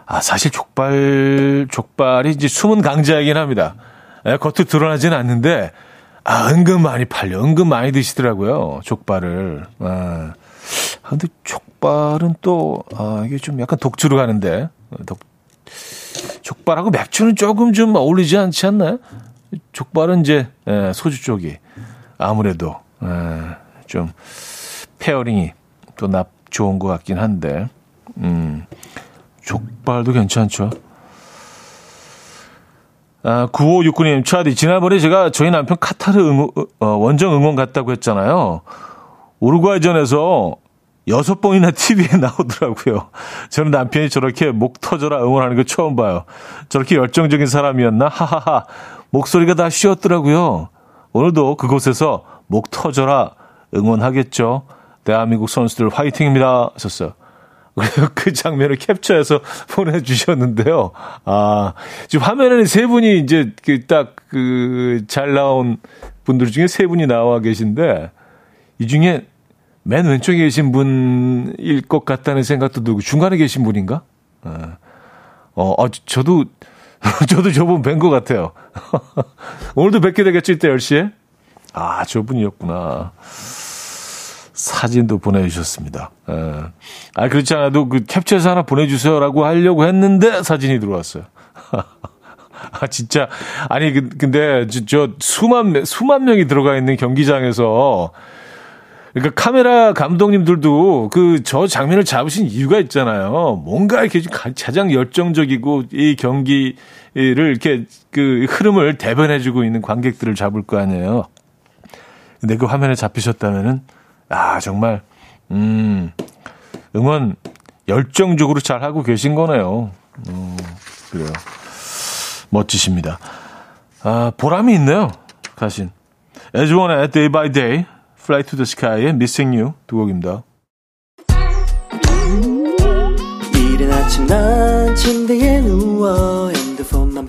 아, 사실 족발, 족발이 이제 숨은 강자이긴 합니다. 예, 겉으로 드러나지는 않는데, 아, 은근 많이 팔려. 은근 많이 드시더라고요. 족발을. 아, 근데 족발은 또, 아, 이게 좀 약간 독주로 가는데, 독, 족발하고 맥주는 조금 좀 어울리지 않지 않나요? 족발은 이제, 예, 소주 쪽이 아무래도, 예, 좀, pairing이 또납 좋은 것 같긴 한데, 음, 족발도 괜찮죠. 아, 9569님, 차디, 지난번에 제가 저희 남편 카타르 응원, 어, 원정 응원 갔다고 했잖아요. 우루과이전에서 여섯 번이나 TV에 나오더라고요. 저는 남편이 저렇게 목 터져라 응원하는 거 처음 봐요. 저렇게 열정적인 사람이었나? 하하하. 목소리가 다 쉬었더라고요. 오늘도 그곳에서 목 터져라 응원하겠죠. 대한민국 선수들 화이팅입니다. 하셨어요. 그 장면을 캡처해서 보내주셨는데요. 아, 지금 화면에는 세 분이 이제 그딱그 잘 나온 분들 중에 세 분이 나와 계신데 이 중에 맨 왼쪽에 계신 분일 것 같다는 생각도 들고 중간에 계신 분인가? 아, 어, 어 저도 저도 저분 뵌 것 같아요. 오늘도 뵙게 되겠죠, 이때 10시에? 아, 저분이었구나. 사진도 보내주셨습니다. 에. 예. 아, 그렇지 않아도 그 캡처해서 하나 보내주세요라고 하려고 했는데 사진이 들어왔어요. 아, 진짜. 아니, 그, 근데 저, 저 수만, 수만 명이 들어가 있는 경기장에서 그러니까 카메라 감독님들도 그 저 장면을 잡으신 이유가 있잖아요. 뭔가 이렇게 가장 열정적이고 이 경기를 이렇게 그 흐름을 대변해주고 있는 관객들을 잡을 거 아니에요. 근데 그 화면에 잡히셨다면은 아, 정말, 음, 응원 열정적으로 잘 하고 계신 거네요. 음, 그래요. 멋지십니다. 아, 보람이 있네요. 가신. 에즈원의 Day by Day, Fly to the Sky의 Missing You 두 곡입니다. 이른 아침 난 침대에 누워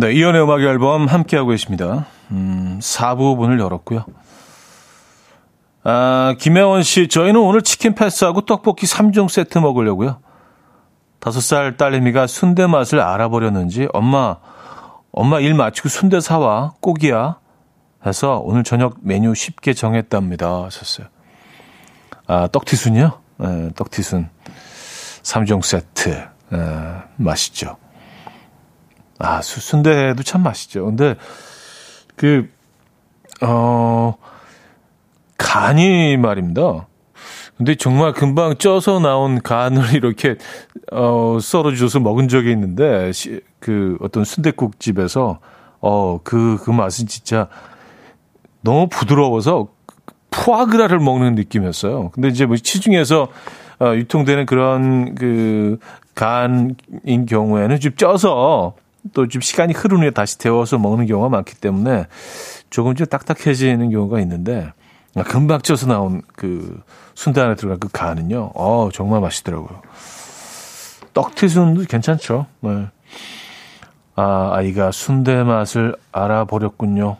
네, 이현우의 음악 앨범 함께하고 계십니다. 음, 4부 문을 열었고요. 아, 김혜원 씨, 저희는 오늘 치킨 패스하고 떡볶이 3종 세트 먹으려고요. 5살 딸내미가 순대 맛을 알아버렸는지 엄마, 엄마 일 마치고 순대 사와 꼭이야 해서 오늘 저녁 메뉴 쉽게 정했답니다. 하셨어요. 아, 떡티순이요? 네, 떡티순 3종 세트. 네, 맛있죠. 아, 순대도 참 맛있죠. 근데 그, 어, 간이 말입니다. 근데 정말 금방 쪄서 나온 간을 이렇게 어 썰어줘서 먹은 적이 있는데 시, 그 어떤 순대국 집에서 어그그 그 맛은 진짜 너무 부드러워서 푸아그라를 먹는 느낌이었어요. 근데 이제 뭐 시중에서 어, 유통되는 그런 그 간인 경우에는 좀 쪄서 또 좀 시간이 흐른 후에 다시 데워서 먹는 경우가 많기 때문에 조금 좀 딱딱해지는 경우가 있는데 아, 금방 쪄서 나온 그 순대 안에 들어간 그 간은요. 어, 정말 맛있더라고요. 떡튀순도 괜찮죠. 네. 아, 아이가 순대 맛을 알아버렸군요.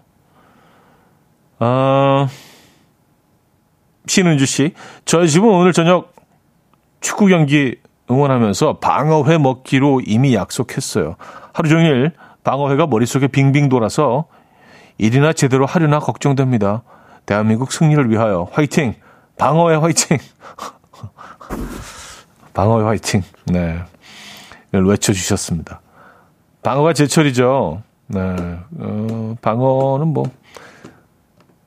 아, 신은주 씨. 저희 집은 오늘 저녁 축구 경기 응원하면서 방어회 먹기로 이미 약속했어요. 하루 종일 방어회가 머릿속에 빙빙 돌아서 일이나 제대로 하려나 걱정됩니다. 대한민국 승리를 위하여 화이팅! 방어의 화이팅! 방어의 화이팅! 네. 외쳐주셨습니다. 방어가 제철이죠. 네. 어, 방어는 뭐,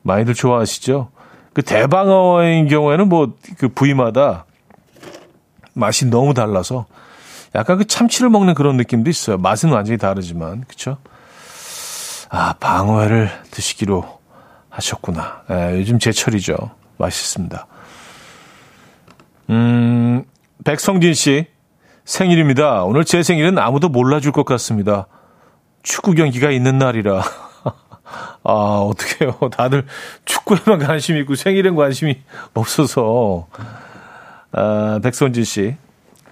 많이들 좋아하시죠? 그 대방어인 경우에는 뭐, 그 부위마다 맛이 너무 달라서 약간 그 참치를 먹는 그런 느낌도 있어요. 맛은 완전히 다르지만, 그쵸? 아, 방어회를 드시기로 하셨구나. 예, 요즘 제철이죠. 맛있습니다. 음, 백성진 씨, 생일입니다. 오늘 제 생일은 아무도 몰라줄 것 같습니다. 축구 경기가 있는 날이라. 아, 어떡해요. 다들 축구에만 관심이 있고 생일엔 관심이 없어서. 아, 백선진 씨.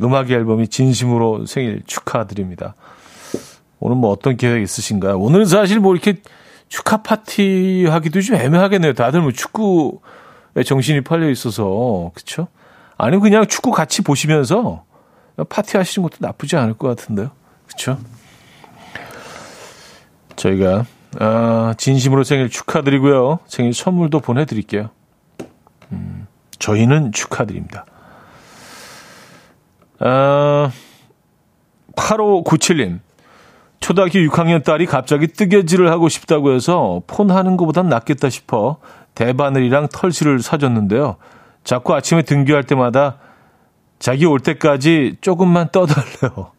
음악 앨범이 진심으로 생일 축하드립니다. 오늘 뭐 어떤 계획 있으신가요? 오늘은 사실 뭐 이렇게 축하 파티 하기도 좀 애매하겠네요. 다들 뭐 축구에 정신이 팔려 있어서. 그쵸? 아니면 그냥 축구 같이 보시면서 파티 하시는 것도 나쁘지 않을 것 같은데요. 그쵸? 저희가, 아, 진심으로 생일 축하드리고요. 생일 선물도 보내드릴게요. 음, 저희는 축하드립니다. 아, 8597님. 초등학교 6학년 딸이 갑자기 뜨개질을 하고 싶다고 해서 폰 하는 것보단 낫겠다 싶어 대바늘이랑 털실을 사줬는데요. 자꾸 아침에 등교할 때마다 자기 올 때까지 조금만 떠달래요.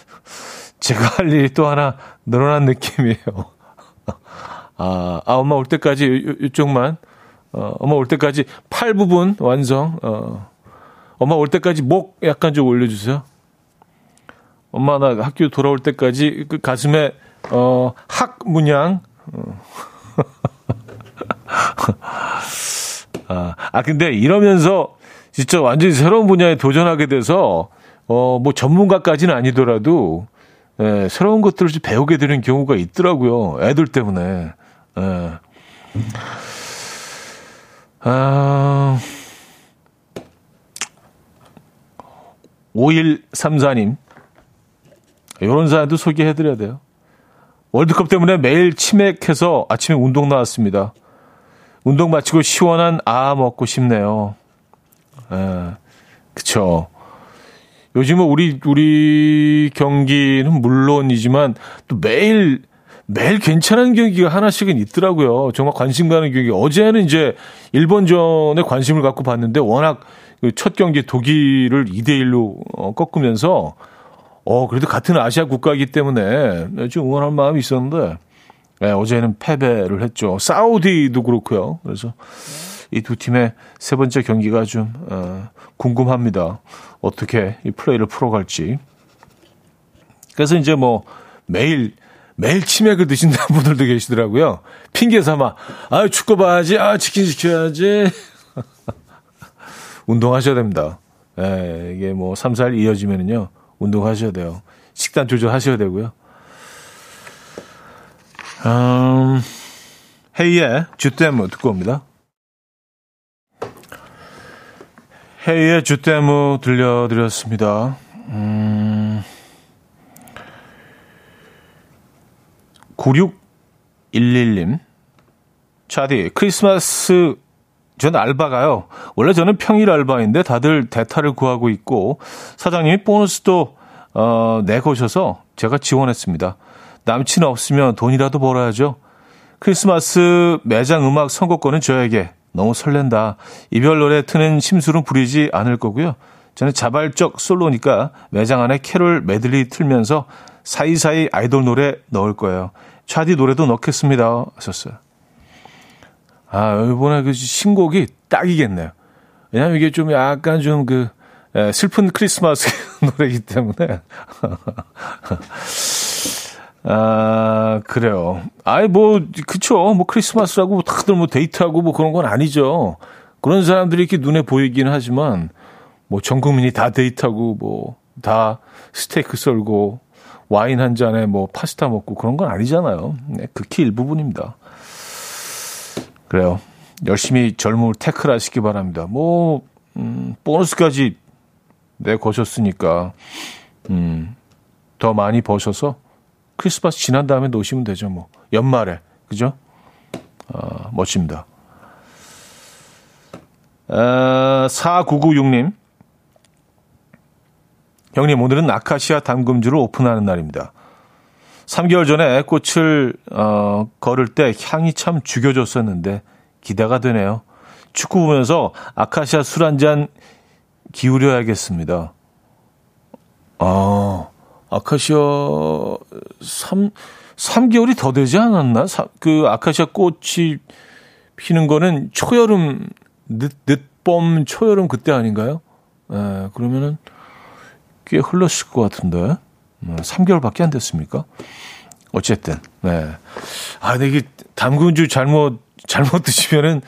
제가 할 일이 또 하나 늘어난 느낌이에요. 아, 아 엄마 올 때까지 이쪽만, 어, 엄마 올 때까지 팔 부분 완성, 어, 엄마 올 때까지 목 약간 좀 올려주세요. 엄마 나 학교 돌아올 때까지 그 가슴에 어, 학 문양. 어. 아, 아 근데 이러면서 진짜 완전히 새로운 분야에 도전하게 돼서 어, 뭐 전문가까지는 아니더라도 예, 새로운 것들을 좀 배우게 되는 경우가 있더라고요. 애들 때문에. 예. 아, 5134님. 이런 사연도 소개해드려야 돼요. 월드컵 때문에 매일 치맥해서 아침에 운동 나왔습니다. 운동 마치고 시원한 아 먹고 싶네요. 예, 그쵸. 요즘은 우리, 우리 경기는 물론이지만 또 매일, 매일 괜찮은 경기가 하나씩은 있더라고요. 정말 관심 가는 경기. 어제는 이제 일본전에 관심을 갖고 봤는데 워낙 그 첫 경기 독일을 2대1로 어, 꺾으면서 어, 그래도 같은 아시아 국가이기 때문에 좀 응원할 마음이 있었는데, 네, 어제는 패배를 했죠. 사우디도 그렇고요. 그래서 이 두 팀의 세 번째 경기가 좀, 어, 궁금합니다. 어떻게 이 플레이를 풀어갈지. 그래서 이제 뭐 매일, 매일 치맥을 드신다는 분들도 계시더라고요. 핑계 삼아, 아, 축구 봐야지, 아, 치킨 시켜야지. 운동하셔야 됩니다. 예, 이게 뭐 3, 4일 이어지면은요. 운동하셔야 돼요. 식단 조절하셔야 되고요. 음, 헤이의 주댐 듣고 옵니다. 헤이의 주댐 들려드렸습니다. 음, 9611님. 차디, 크리스마스 전 알바가요. 원래 저는 평일 알바인데 다들 대타를 구하고 있고 사장님이 보너스도 어, 내거셔서 제가 지원했습니다. 남친 없으면 돈이라도 벌어야죠. 크리스마스 매장 음악 선곡권은 저에게 너무 설렌다. 이별 노래 트는 심술은 부리지 않을 거고요. 저는 자발적 솔로니까 매장 안에 캐롤 메들리 틀면서 사이사이 아이돌 노래 넣을 거예요. 차디 노래도 넣겠습니다. 하셨어요. 아, 이번에 그 신곡이 딱이겠네요. 왜냐면 이게 좀 약간 좀 그, 슬픈 크리스마스 노래이기 때문에. 아, 그래요. 아이, 뭐, 그쵸. 뭐, 크리스마스라고 다들 뭐 데이트하고 뭐 그런 건 아니죠. 그런 사람들이 이렇게 눈에 보이긴 하지만, 뭐, 전 국민이 다 데이트하고, 뭐, 다 스테이크 썰고, 와인 한 잔에 뭐, 파스타 먹고 그런 건 아니잖아요. 네, 극히 일부분입니다. 그래요. 열심히 젊음을 태클하시기 바랍니다. 뭐, 음, 보너스까지 내거셨으니까, 음, 더 많이 버셔서 크리스마스 지난 다음에 놓으시면 되죠, 뭐. 연말에. 그죠? 어, 멋집니다. 어, 4996님. 형님, 오늘은 아카시아 담금주를 오픈하는 날입니다. 3개월 전에 꽃을 어, 걸을 때 향이 참 죽여줬었는데 기대가 되네요. 축구 보면서 아카시아 술 한 잔 기울여야겠습니다. 아, 아카시아 3, 3개월이 더 되지 않았나? 그 아카시아 꽃이 피는 거는 초여름, 늦, 늦봄, 초여름 그때 아닌가요? 에, 그러면은 꽤 흘렀을 것 같은데. 3개월밖에 음, 안 됐습니까? 어쨌든, 네. 아, 근데 이게 담근주 잘못, 잘못 드시면은,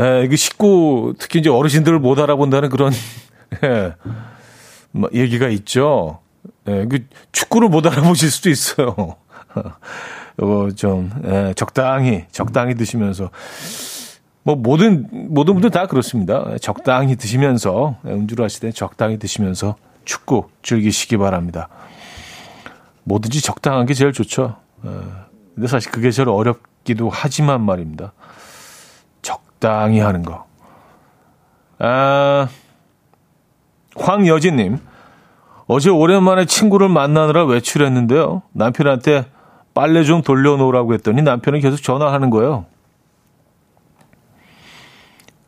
예, 이게 식구, 특히 이제 어르신들을 못 알아본다는 그런, 예, 뭐 얘기가 있죠. 예, 그 축구를 못 알아보실 수도 있어요. 어, 좀, 예, 적당히, 적당히 드시면서. 뭐, 모든, 모든 분들 다 그렇습니다. 적당히 드시면서, 예, 음주를 하실 때 적당히 드시면서 축구 즐기시기 바랍니다. 뭐든지 적당한 게 제일 좋죠. 예, 근데 사실 그게 제일 어렵기도 하지만 말입니다. 적당히 하는 거. 아, 황여진님. 어제 오랜만에 친구를 만나느라 외출했는데요. 남편한테 빨래 좀 돌려놓으라고 했더니 남편은 계속 전화하는 거예요.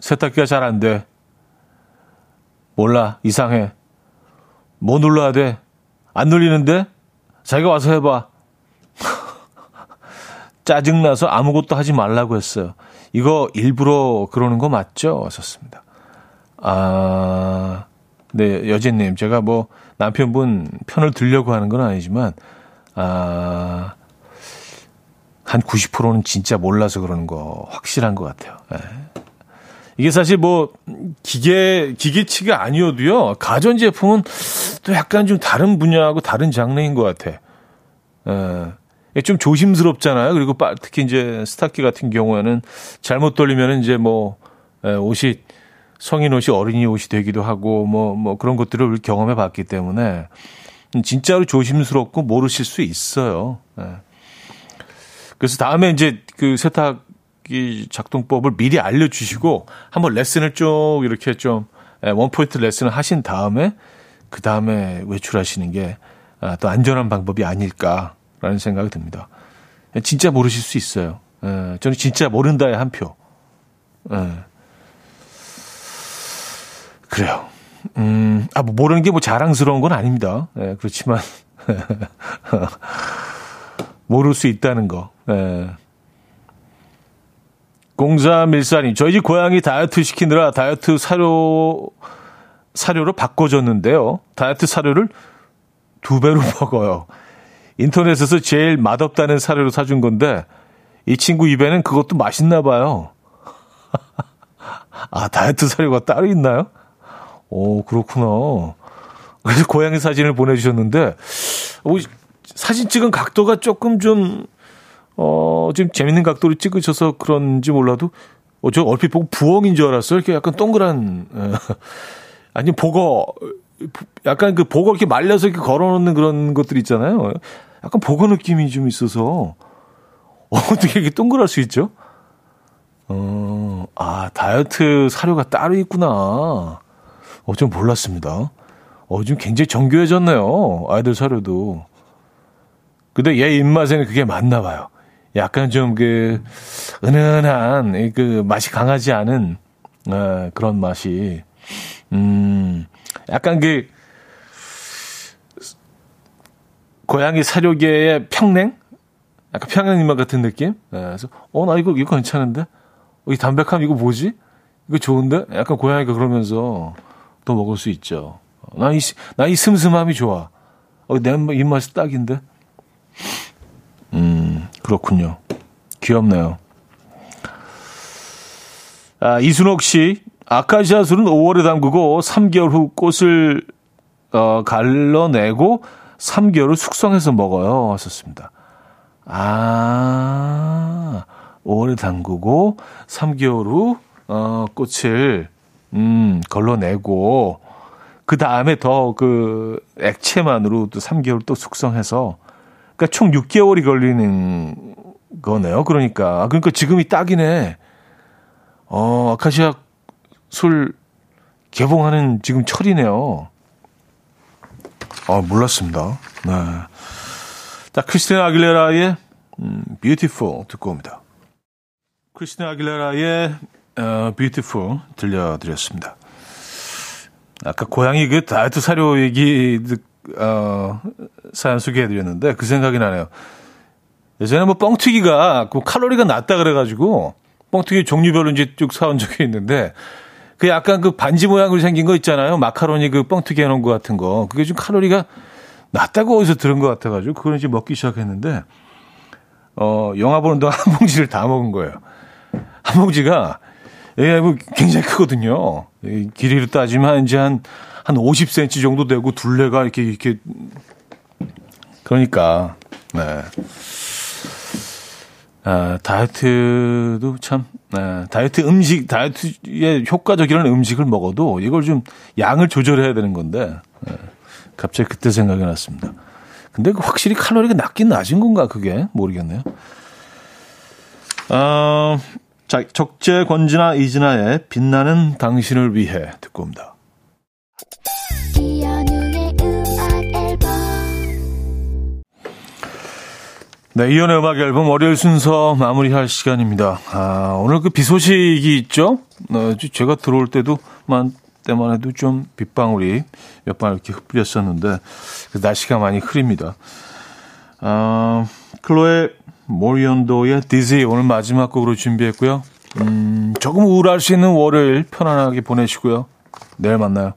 세탁기가 잘 안 돼. 몰라. 이상해. 뭐 눌러야 돼? 안 눌리는데? 자기가 와서 해봐. 짜증나서 아무것도 하지 말라고 했어요. 이거 일부러 그러는 거 맞죠? 왔었습니다. 아, 네, 여진님. 제가 뭐 남편분 편을 들려고 하는 건 아니지만, 아, 한 90%는 진짜 몰라서 그러는 거 확실한 것 같아요. 네. 이게 사실 뭐 기계 기계치가 아니어도요 가전 제품은 또 약간 좀 다른 분야하고 다른 장르인 것 같아. 예. 좀 조심스럽잖아요. 그리고 특히 이제 스타키 같은 경우에는 잘못 돌리면 이제 뭐 예, 옷이 성인 옷이 어린이 옷이 되기도 하고 뭐뭐 뭐 그런 것들을 경험해 봤기 때문에 진짜로 조심스럽고 모르실 수 있어요. 예. 그래서 다음에 이제 그 세탁 기 작동법을 미리 알려주시고 한번 레슨을 좀 이렇게 좀 예, 원포인트 레슨을 하신 다음에 그 다음에 외출하시는 게또 아, 안전한 방법이 아닐까라는 생각이 듭니다. 예, 진짜 모르실 수 있어요. 예, 저는 진짜 모른다의 한 표. 그래요. 음, 아, 뭐 모르는 게 뭐 자랑스러운 건 아닙니다. 그렇지만 모를 수 있다는 거. 예. 공사 밀사님, 저희 집 고양이 다이어트 시키느라 다이어트 사료, 사료로 바꿔줬는데요. 다이어트 사료를 두 배로 먹어요. 인터넷에서 제일 맛없다는 사료로 사준 건데, 이 친구 입에는 그것도 맛있나 봐요. 아, 다이어트 사료가 따로 있나요? 오, 그렇구나. 그래서 고양이 사진을 보내주셨는데, 오, 사진 찍은 각도가 조금 좀, 어, 좀 재밌는 각도로 찍으셔서 그런지 몰라도, 어, 저 얼핏 보고 부엉인 줄 알았어요. 이렇게 약간 동그란, 어, 아니, 보거, 약간 그 보거 이렇게 말려서 이렇게 걸어 놓는 그런 것들 있잖아요. 약간 보거 느낌이 좀 있어서, 어, 어떻게 이렇게 동그랄 수 있죠? 어, 아, 다이어트 사료가 따로 있구나. 어, 좀 몰랐습니다. 어, 좀 굉장히 정교해졌네요. 아이들 사료도. 근데 얘 입맛에는 그게 맞나 봐요. 약간 좀 그 은은한 그 맛이 강하지 않은 어, 그런 맛이 음 약간 그 고양이 사료계의 평냉 약간 평양 입맛 같은 느낌. 네, 그래서 어 나 이거 이거 괜찮은데 어, 이 담백함 이거 뭐지? 이거 좋은데? 약간 고양이가 그러면서 또 먹을 수 있죠. 나이 나이 슴슴함이 좋아. 어, 내 입맛이 딱인데. 음, 그렇군요. 귀엽네요. 아, 이순옥 씨, 아카시아 술은 5월에 담그고 3개월 후 꽃을 어, 갈라내고 3개월 후 숙성해서 먹어요. 하셨습니다. 아, 5월에 담그고 3개월 후 어, 꽃을 음, 걸러내고 그 다음에 더 그 액체만으로 또 3개월 또 숙성해서 그러니까 총 6개월이 걸리는 거네요. 그러니까. 그러니까 지금이 딱이네. 어, 아카시아 술 개봉하는 지금 철이네요. 아, 몰랐습니다. 네. 자, 크리스티나 아길레라의 음, Beautiful 듣고 옵니다. 크리스티나 아길레라의 어, Beautiful 들려드렸습니다. 아까 고양이 그 다이어트 사료 얘기 어, 사연 소개해드렸는데 그 생각이 나네요. 예전에 뭐 뻥튀기가 그 칼로리가 낮다 그래가지고 뻥튀기 종류별로 이제 쭉 사온 적이 있는데 그 약간 그 반지 모양으로 생긴 거 있잖아요. 마카로니 그 뻥튀기 해놓은 거 같은 거. 그게 좀 칼로리가 낮다고 어디서 들은 것 같아가지고 그걸 이제 먹기 시작했는데 어, 영화 보는 동안 한 봉지를 다 먹은 거예요. 한 봉지가, 예, 뭐 굉장히 크거든요. 길이로 따지면 이제 한, 한 50cm 정도 되고 둘레가 이렇게, 이렇게. 그러니까, 네. 아, 다이어트도 참, 네, 다이어트 음식, 다이어트에 효과적이라는 음식을 먹어도 이걸 좀 양을 조절해야 되는 건데, 네, 갑자기 그때 생각이 났습니다. 근데 그 확실히 칼로리가 낮긴 낮은 건가, 그게? 모르겠네요. 어, 자, 적재 권진아 이진아의 빛나는 당신을 위해 듣고 옵니다. 네, 이연의 음악 앨범 월요일 순서 마무리할 시간입니다. 아, 오늘 그 비 소식이 있죠? 어, 제가 들어올 때도만 때만 해도 좀 빗방울이 몇 방 이렇게 흩뿌렸었는데 그 날씨가 많이 흐립니다. 아, 클로에 모리언도의 디지 오늘 마지막 곡으로 준비했고요. 음, 조금 우울할 수 있는 월요일 편안하게 보내시고요. 내일 만나요.